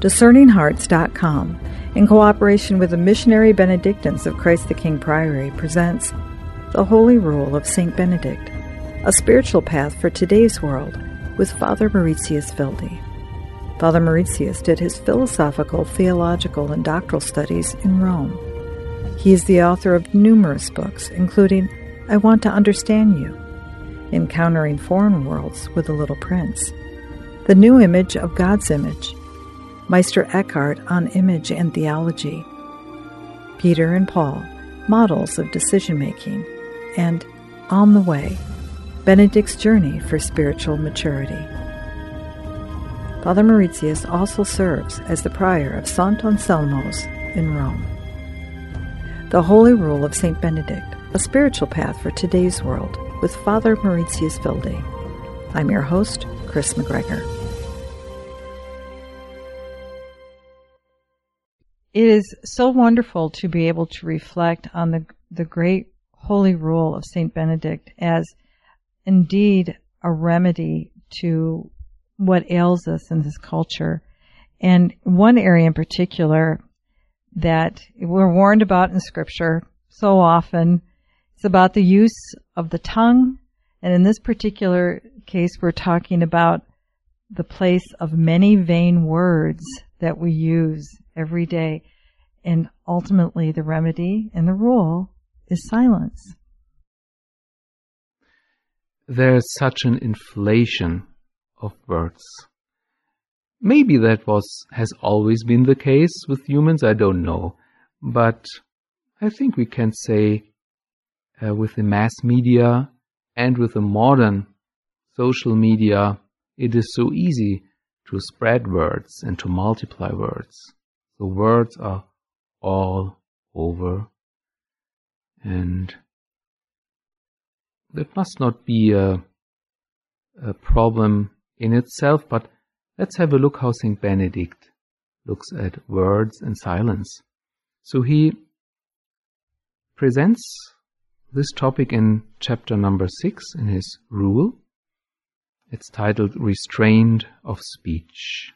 DiscerningHearts.com, in cooperation with the Missionary Benedictines of Christ the King Priory, presents The Holy Rule of St. Benedict, a spiritual path for today's world with Father Mauritius Wilde. Father Mauritius did his philosophical, theological, and doctoral studies in Rome. He is the author of numerous books, including I Want to Understand You, Encountering Foreign Worlds with the Little Prince, The New Image of God's Image, Meister Eckhart on Image and Theology, Peter and Paul, Models of Decision Making, and On the Way, Benedict's Journey for Spiritual Maturity. Father Mauritius also serves as the prior of Sant Anselmo's in Rome. The Holy Rule of St. Benedict, a spiritual path for today's world, with Father Mauritius Wilde. I'm your host, Kris McGregor. It is so wonderful to be able to reflect on the, the great holy rule of St. Benedict as indeed a remedy to what ails us in this culture. And one area in particular that we're warned about in scripture so often is about the use of the tongue. And in this particular case, we're talking about the place of many vain words that we use every day. And ultimately, the remedy and the rule is silence. There's such an inflation of words. Maybe that was has always been the case with humans, I don't know. But I think we can say uh, with the mass media and with the modern social media, it is so easy to spread words and to multiply words. The words are all over. And that must not be a, a problem in itself, but let's have a look how St. Benedict looks at words and silence. So he presents this topic in chapter number six in his rule. It's titled Restraint of Speech.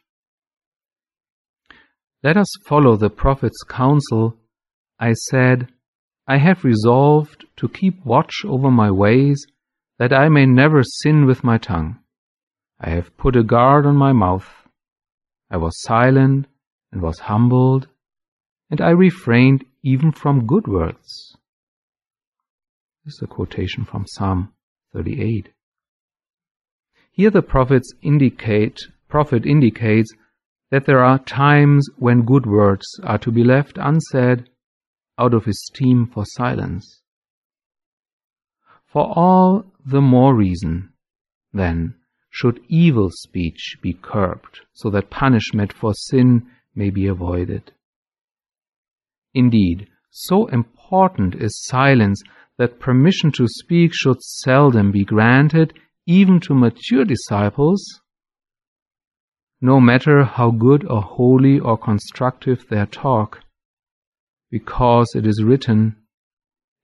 Let us follow the prophet's counsel. I said, I have resolved to keep watch over my ways, that I may never sin with my tongue. I have put a guard on my mouth. I was silent and was humbled, and I refrained even from good words. This is a quotation from Psalm 38. Here the prophets indicate, prophet indicates that there are times when good words are to be left unsaid out of esteem for silence. For all the more reason, then, should evil speech be curbed so that punishment for sin may be avoided. Indeed, so important is silence that permission to speak should seldom be granted even to mature disciples, no matter how good or holy or constructive their talk, because it is written,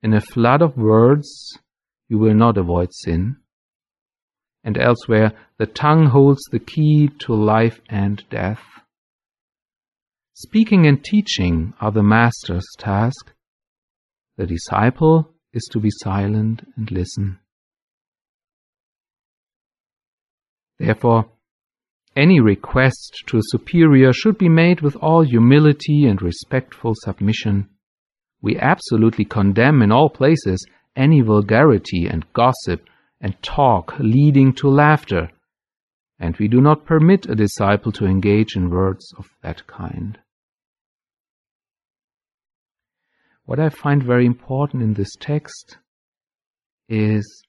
In a flood of words you will not avoid sin and elsewhere, the tongue holds the key to life and death. Speaking and teaching are the master's task. The disciple is to be silent and listen. Therefore, any request to a superior should be made with all humility and respectful submission. We absolutely condemn in all places any vulgarity and gossip and talk leading to laughter, and we do not permit a disciple to engage in words of that kind. What I find very important in this text is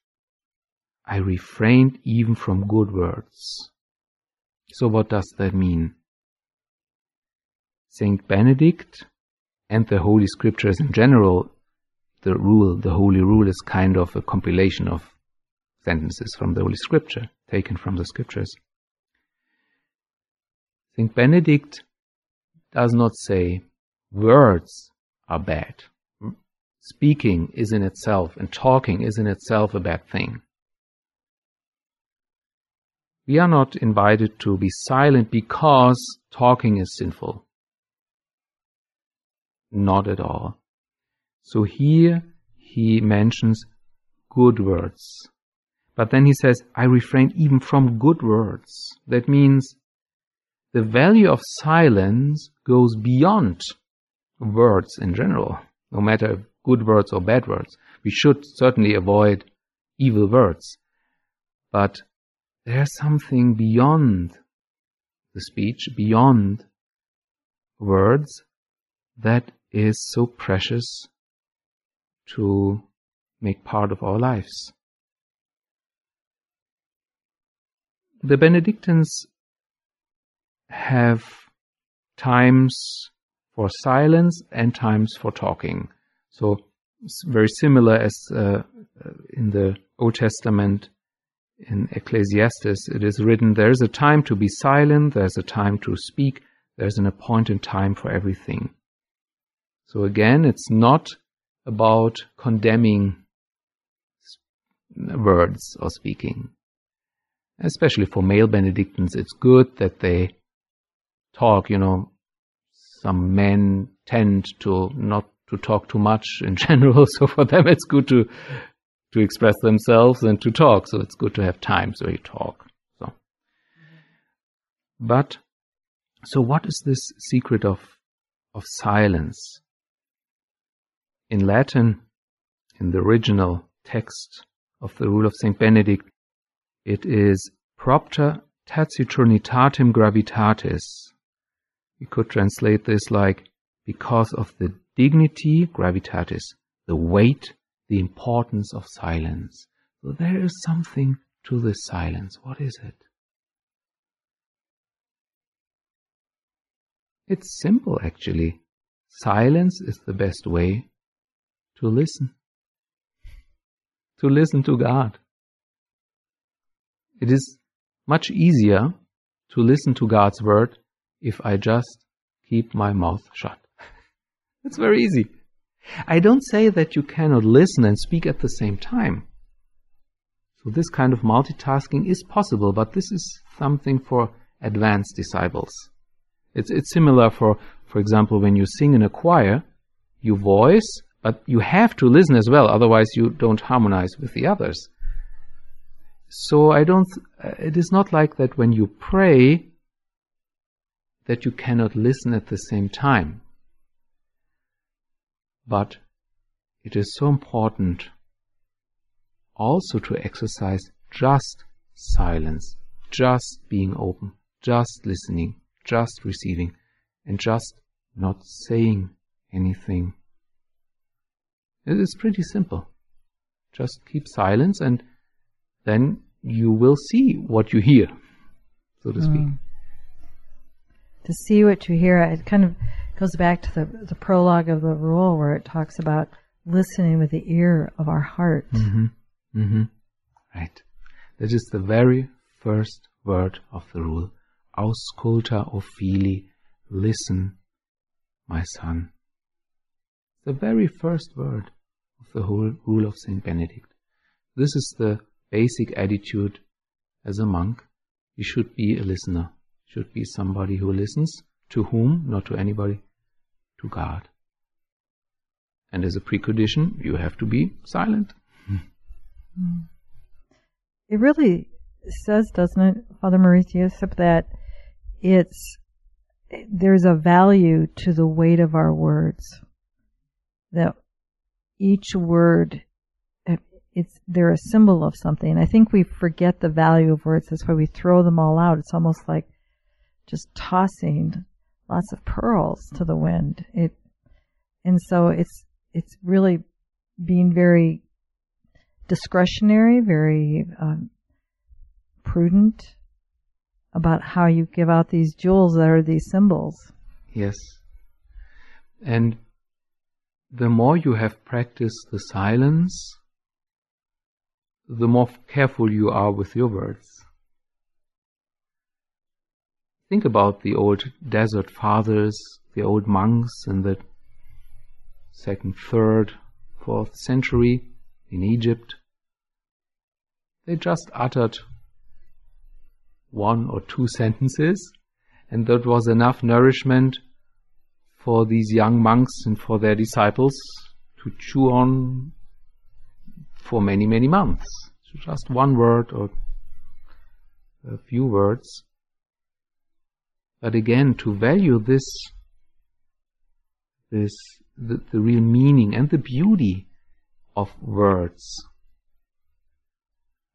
I refrained even from good words. So, what does that mean? Saint Benedict and the Holy Scriptures in general, the rule, the Holy Rule is kind of a compilation of sentences from the Holy Scripture, taken from the Scriptures. St. Benedict does not say words are bad. Speaking is in itself and talking is in itself a bad thing. We are not invited to be silent because talking is sinful. Not at all. So here he mentions good words. But then he says, I refrain even from good words. That means the value of silence goes beyond words in general, no matter good words or bad words. We should certainly avoid evil words. But there's something beyond the speech, beyond words, that is so precious to make part of our lives. The Benedictines have times for silence and times for talking. So very similar as uh, in the Old Testament in Ecclesiastes, it is written, there is a time to be silent, there's a time to speak, there's an appointed time for everything. So again, it's not about condemning words or speaking. Especially for male Benedictines, it's good that they talk, you know, some men tend to not to talk too much in general, so for them it's good to to express themselves and to talk. So it's good to have times where you talk. So, but so what is this secret of of silence? In Latin, in the original text of the Rule of Saint Benedict, it is propter taciturnitatem gravitatis. You could translate this like because of the dignity gravitatis, the weight the importance of silence. So there is something to this silence. What is it? It's simple actually. Silence is the best way to listen. To listen to God. It is much easier to listen to God's word if I just keep my mouth shut. it's very easy. I don't say that you cannot listen and speak at the same time. So this kind of multitasking is possible, but this is something for advanced disciples. It's, it's similar for, for example, when you sing in a choir, you voice, but you have to listen as well, otherwise you don't harmonize with the others. So I don't, uh, it is not like that when you pray that you cannot listen at the same time. But it is so important also to exercise just silence, just being open, just listening, just receiving, and just not saying anything. It is pretty simple. Just keep silence and then you will see what you hear, so to speak. Mm. To see what you hear, it kind of goes back to the, the prologue of the rule where it talks about listening with the ear of our heart. Mm-hmm. Mm-hmm. Right. That is the very first word of the rule. Ausculta o fili, listen, my son. The very first word of the whole rule of Saint Benedict. This is the basic attitude as a monk. You should be a listener. Should be somebody who listens. To whom? Not to anybody to God. And as a precondition, you have to be silent. It really says, doesn't it, Father Mauritius, that it's there's a value to the weight of our words. That each word, it's they're a symbol of something. I think we forget the value of words. That's why we throw them all out. It's almost like just tossing lots of pearls to the wind. It, and so it's, it's really being very discretionary, very um, prudent about how you give out these jewels that are these symbols. Yes. And the more you have practiced the silence, the more careful you are with your words. Think about the old desert fathers, the old monks in the second, third, fourth century in Egypt. They just uttered one or two sentences and that was enough nourishment for these young monks and for their disciples to chew on for many, many months. Just one word or a few words. But again, to value this, this, the, the real meaning and the beauty of words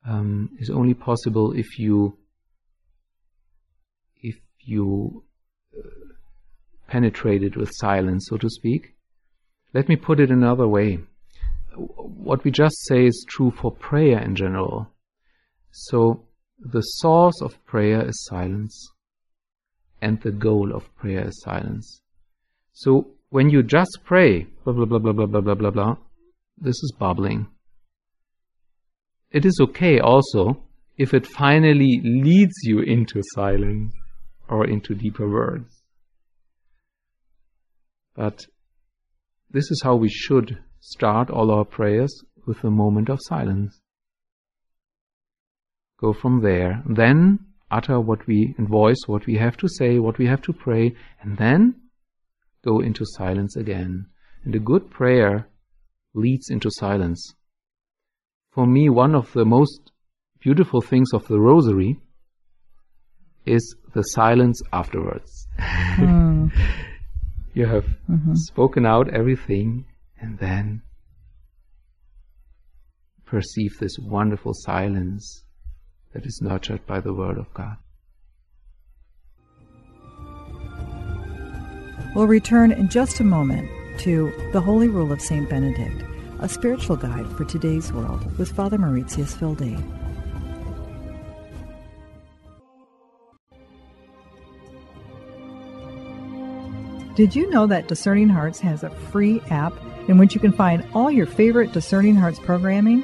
um, is only possible if you, if you uh, penetrate it with silence, so to speak. Let me put it another way. What we just say is true for prayer in general. So the source of prayer is silence and the goal of prayer is silence. So when you just pray, blah, blah, blah, blah, blah, blah, blah, blah, blah, this is bubbling. It is okay also if it finally leads you into silence or into deeper words. But this is how we should start all our prayers with a moment of silence. Go from there, then utter what we and voice what we have to say, what we have to pray, and then go into silence again. And a good prayer leads into silence. For me, one of the most beautiful things of the rosary is the silence afterwards. Mm. you have mm-hmm. spoken out everything and then perceive this wonderful silence that is nurtured by the Word of God. We'll return in just a moment to The Holy Rule of St. Benedict, a spiritual guide for today's world with Father Mauritius Wilde. Did you know that Discerning Hearts has a free app in which you can find all your favorite Discerning Hearts programming?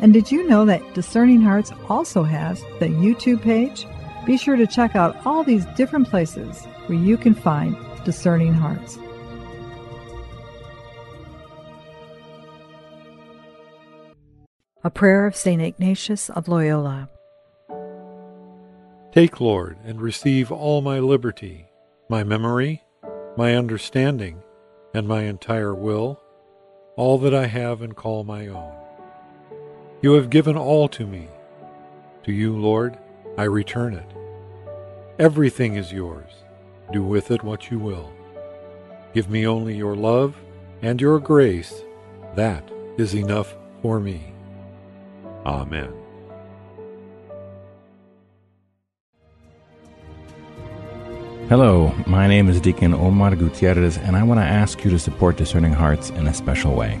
And did you know that Discerning Hearts also has the YouTube page? Be sure to check out all these different places where you can find Discerning Hearts. A prayer of St. Ignatius of Loyola. Take, Lord, and receive all my liberty, my memory, my understanding, and my entire will, all that I have and call my own. You have given all to me. To you, Lord, I return it. Everything is yours. Do with it what you will. Give me only your love and your grace. That is enough for me. Amen. Hello, my name is Deacon Omar Gutierrez, and I want to ask you to support Discerning Hearts in a special way.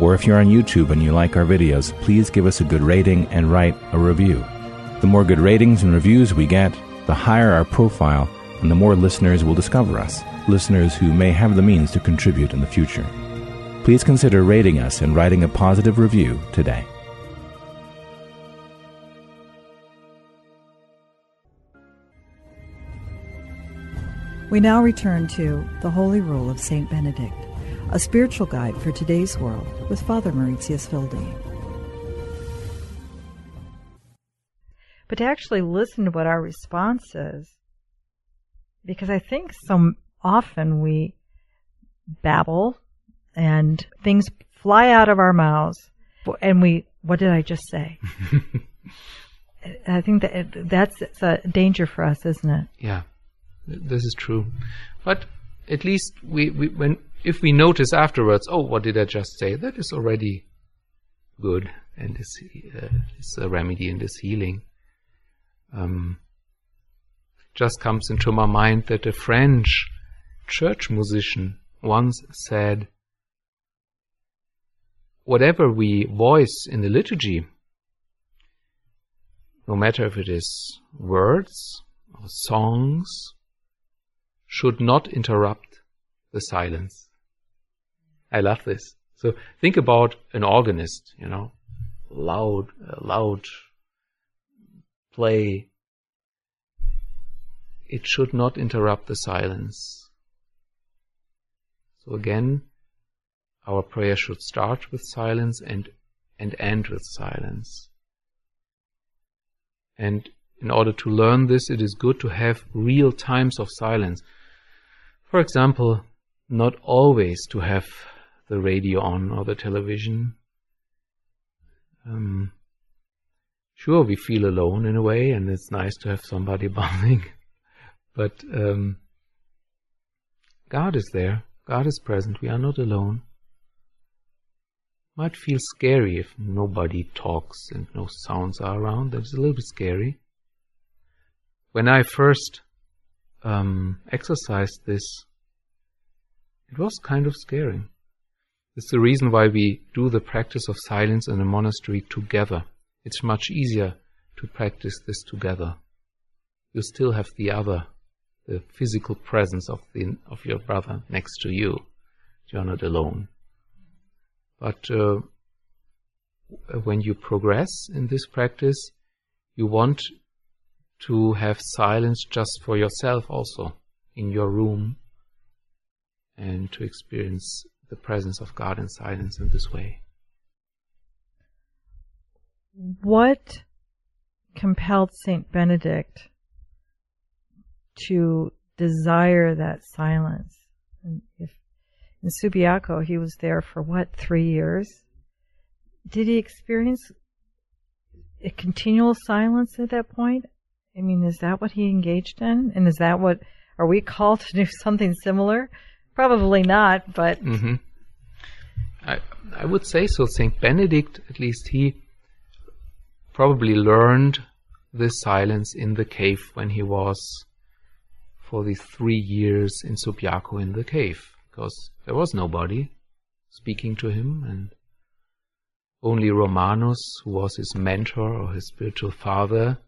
or if you're on YouTube and you like our videos, please give us a good rating and write a review. The more good ratings and reviews we get, the higher our profile and the more listeners will discover us, listeners who may have the means to contribute in the future. Please consider rating us and writing a positive review today. We now return to the Holy Rule of St. Benedict a spiritual guide for today's world with Father Mauritius Wilde. But to actually listen to what our response is, because I think so often we babble and things fly out of our mouths, and we, what did I just say? I think that it, that's a danger for us, isn't it? Yeah, this is true. But at least we, we when if we notice afterwards, oh, what did I just say? That is already good and is, uh, is a remedy and is healing. Um, just comes into my mind that a French church musician once said, whatever we voice in the liturgy, no matter if it is words or songs, should not interrupt the silence. I love this. So think about an organist, you know, loud, loud play it should not interrupt the silence. So again, our prayer should start with silence and, and end with silence. And in order to learn this, it is good to have real times of silence. For example, not always to have the radio on or the television. Um, sure, we feel alone in a way, and it's nice to have somebody buzzing. But um, God is there. God is present. We are not alone. Might feel scary if nobody talks and no sounds are around. That's a little bit scary. When I first um, exercised this, it was kind of scary. It's the reason why we do the practice of silence in a monastery together. It's much easier to practice this together. You still have the other the physical presence of the of your brother next to you. You're not alone. But uh, when you progress in this practice, you want to have silence just for yourself also in your room and to experience the presence of God in silence in this way. What compelled Saint Benedict to desire that silence. And if in Subiaco he was there for what, three years? Did he experience a continual silence at that point? I mean, is that what he engaged in? And is that what, are we called to do something similar? Probably not, but. Mm-hmm. I, I would say so. St. Benedict, at least he probably learned this silence in the cave when he was for these three years in Subiaco in the cave, because there was nobody speaking to him, and only Romanus, who was his mentor or his spiritual father,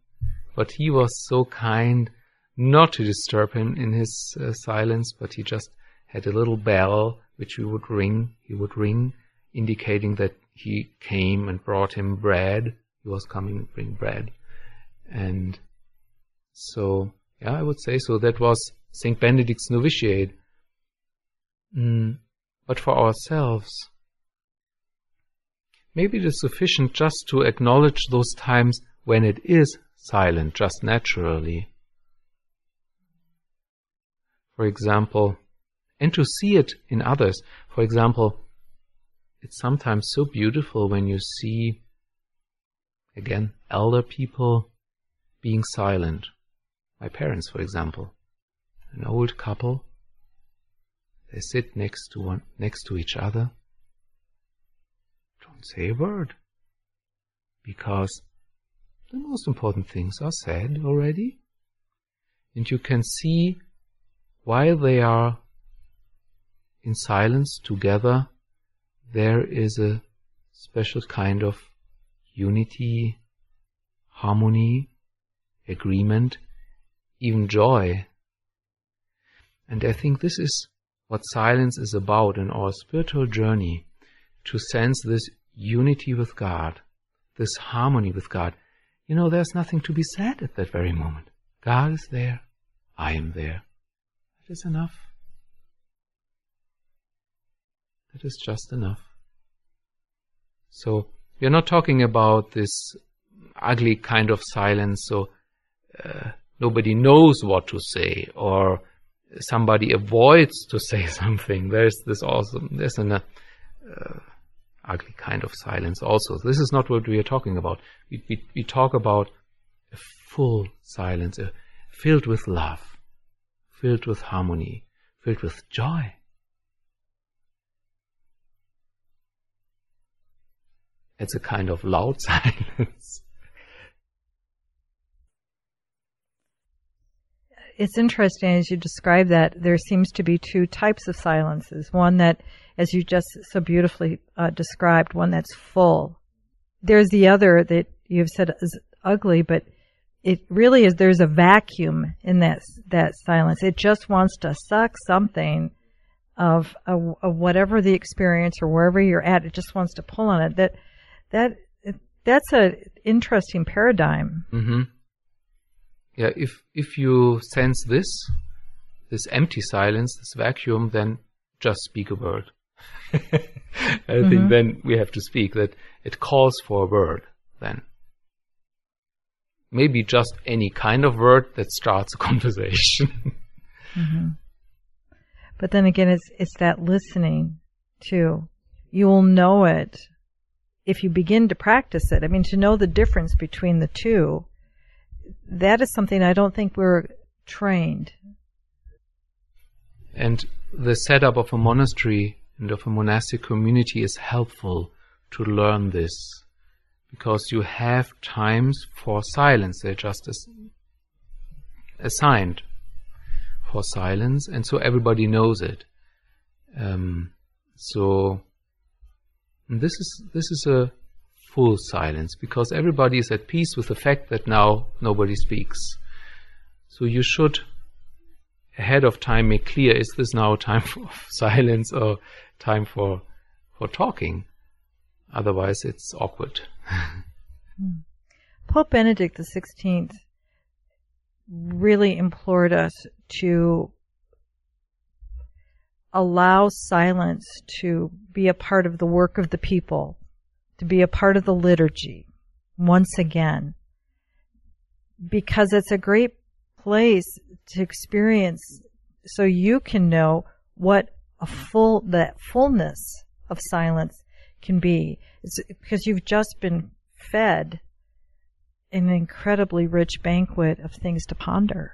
but he was so kind not to disturb him in his uh, silence, but he just had a little bell which he would ring. He would ring, indicating that he came and brought him bread. He was coming to bring bread, and so yeah, I would say so. That was St. Benedict's novitiate. Mm, but for ourselves, maybe it is sufficient just to acknowledge those times when it is silent, just naturally. For example, and to see it in others. For example, it's sometimes so beautiful when you see, again, elder people being silent my parents, for example, an old couple, they sit next to one, next to each other. Don't say a word. Because the most important things are said already. And you can see while they are in silence together, there is a special kind of unity, harmony, agreement even joy. And I think this is what silence is about in our spiritual journey to sense this unity with God, this harmony with God. You know, there's nothing to be said at that very moment. God is there, I am there. That is enough. That is just enough. So, we're not talking about this ugly kind of silence, so uh, nobody knows what to say or somebody avoids to say something. There's this also, there's an uh, uh, ugly kind of silence also. This is not what we are talking about. We, we, we talk about a full silence, uh, filled with love, filled with harmony, filled with joy. It's a kind of loud silence. It's interesting as you describe that there seems to be two types of silences. One that, as you just so beautifully uh, described, one that's full. There's the other that you've said is ugly, but it really is. There's a vacuum in that that silence. It just wants to suck something of, of, of whatever the experience or wherever you're at. It just wants to pull on it. That that that's a interesting paradigm. Mm-hmm. Yeah, if if you sense this, this empty silence, this vacuum, then just speak a word. I mm-hmm. think then we have to speak that it calls for a word. Then maybe just any kind of word that starts a conversation. mm-hmm. But then again, it's it's that listening too. You'll know it if you begin to practice it. I mean, to know the difference between the two, that is something I don't think we're trained. And the setup of a monastery and of a monastic community is helpful to learn this because you have times for silence. They're just as assigned for silence, and so everybody knows it. Um, so this is this is a full silence because everybody is at peace with the fact that now nobody speaks. So you should ahead of time make clear: is this now time for silence or time for for talking? Otherwise, it's awkward. Hmm. Pope Benedict the sixteenth really implored us to allow silence to be a part of the work of the people, to be a part of the liturgy once again, because it's a great place to experience so you can know what a full, that fullness of silence can be. It's because you've just been fed an incredibly rich banquet of things to ponder.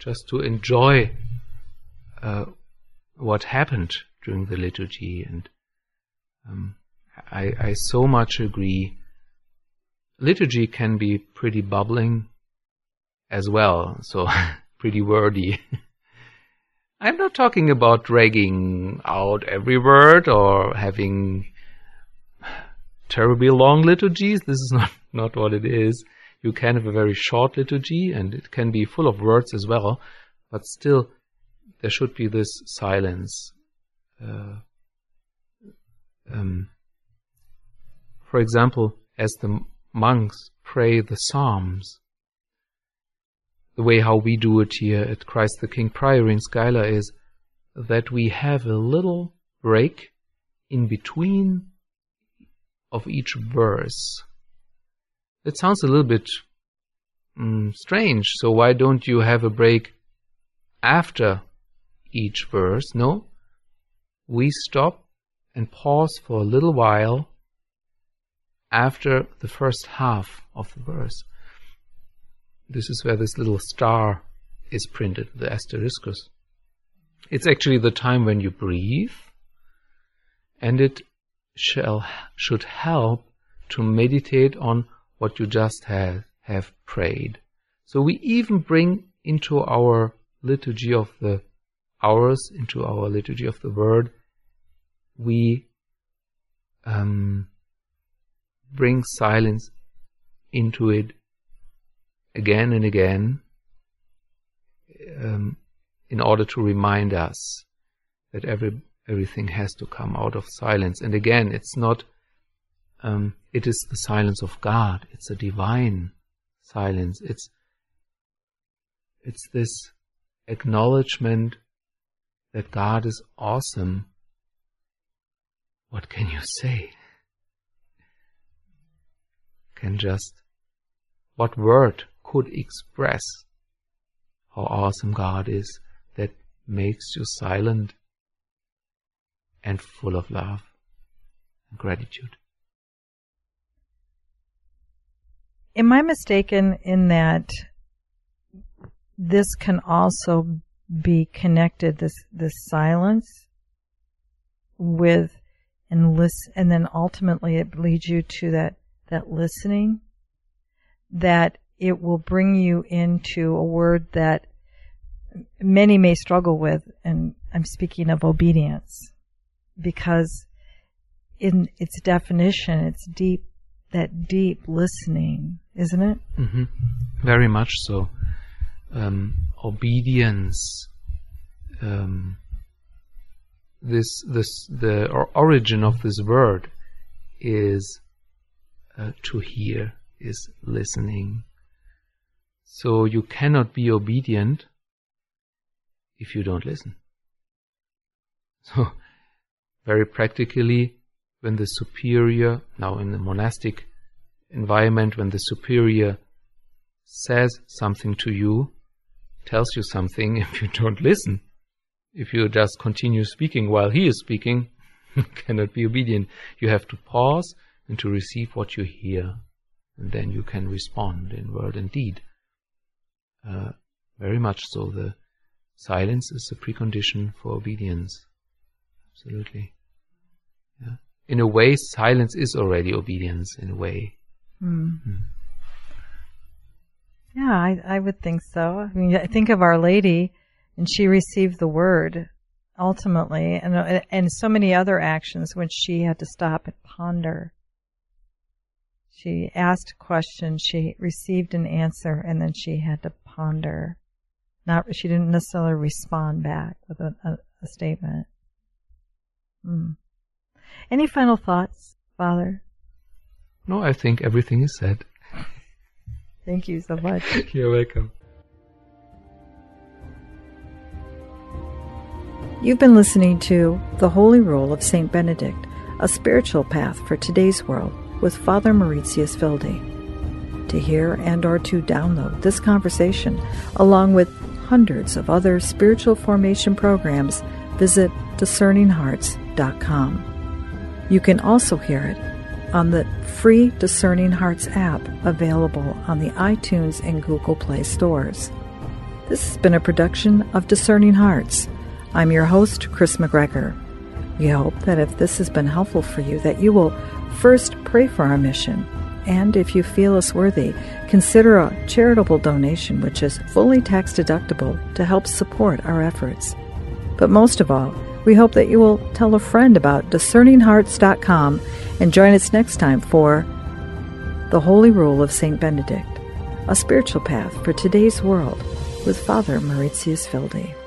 Just to enjoy uh, what happened during the liturgy, and um, I, I so much agree. Liturgy can be pretty bubbling as well, so pretty wordy. I'm not talking about dragging out every word or having terribly long liturgies. This is not, not what it is. You can have a very short liturgy and it can be full of words as well, but still there should be this silence. Uh, um, for example, as the monks pray the Psalms, the way how we do it here at Christ the King Priory in Schuyler is that we have a little break in between of each verse. It sounds a little bit mm, strange, so why don't you have a break after each verse? No, we stop and pause for a little while after the first half of the verse. This is where this little star is printed, the asteriskus. It's actually the time when you breathe, and it shall, should help to meditate on what you just have, have prayed. So we even bring into our liturgy of the hours, into our liturgy of the word, we um, bring silence into it again and again um, in order to remind us that every everything has to come out of silence. And again, it's not. Um, it is the silence of God. It's a divine silence. It's it's this acknowledgement that God is awesome. What can you say? Can just what word could express how awesome God is that makes you silent and full of love and gratitude. Am I mistaken in that this can also be connected, this, this silence, with and listen, and then ultimately it leads you to that, that listening, that it will bring you into a word that many may struggle with, and I'm speaking of obedience, because in its definition, it's deep, that deep listening, isn't it? Mm-hmm. Very much so. Um, obedience. Um, this this the origin of this word is uh, to hear is listening so you cannot be obedient if you don't listen so very practically when the superior now in the monastic environment when the superior says something to you tells you something if you don't listen if you just continue speaking while he is speaking, you cannot be obedient. You have to pause and to receive what you hear, and then you can respond in word and deed. Uh, very much so. The silence is a precondition for obedience. Absolutely. Yeah. In a way, silence is already obedience. In a way. Mm. Mm. Yeah, I, I would think so. I mean, think of Our Lady and she received the word ultimately, and and so many other actions which she had to stop and ponder. She asked a question, she received an answer, and then she had to ponder. Not she didn't necessarily respond back with a, a, a statement. Hmm. Any final thoughts, Father? No, I think everything is said. Thank you so much. You're welcome. You've been listening to The Holy Rule of St. Benedict, a spiritual path for today's world with Father Mauritius Wilde. To hear and or to download this conversation, along with hundreds of other spiritual formation programs, visit discerninghearts.com. You can also hear it on the free Discerning Hearts app available on the iTunes and Google Play stores. This has been a production of Discerning Hearts I'm your host, Kris McGregor. We hope that if this has been helpful for you, that you will first pray for our mission, and if you feel us worthy, consider a charitable donation which is fully tax deductible to help support our efforts. But most of all, we hope that you will tell a friend about discerninghearts.com and join us next time for The Holy Rule of St. Benedict, a spiritual path for today's world with Father Mauritius Wilde.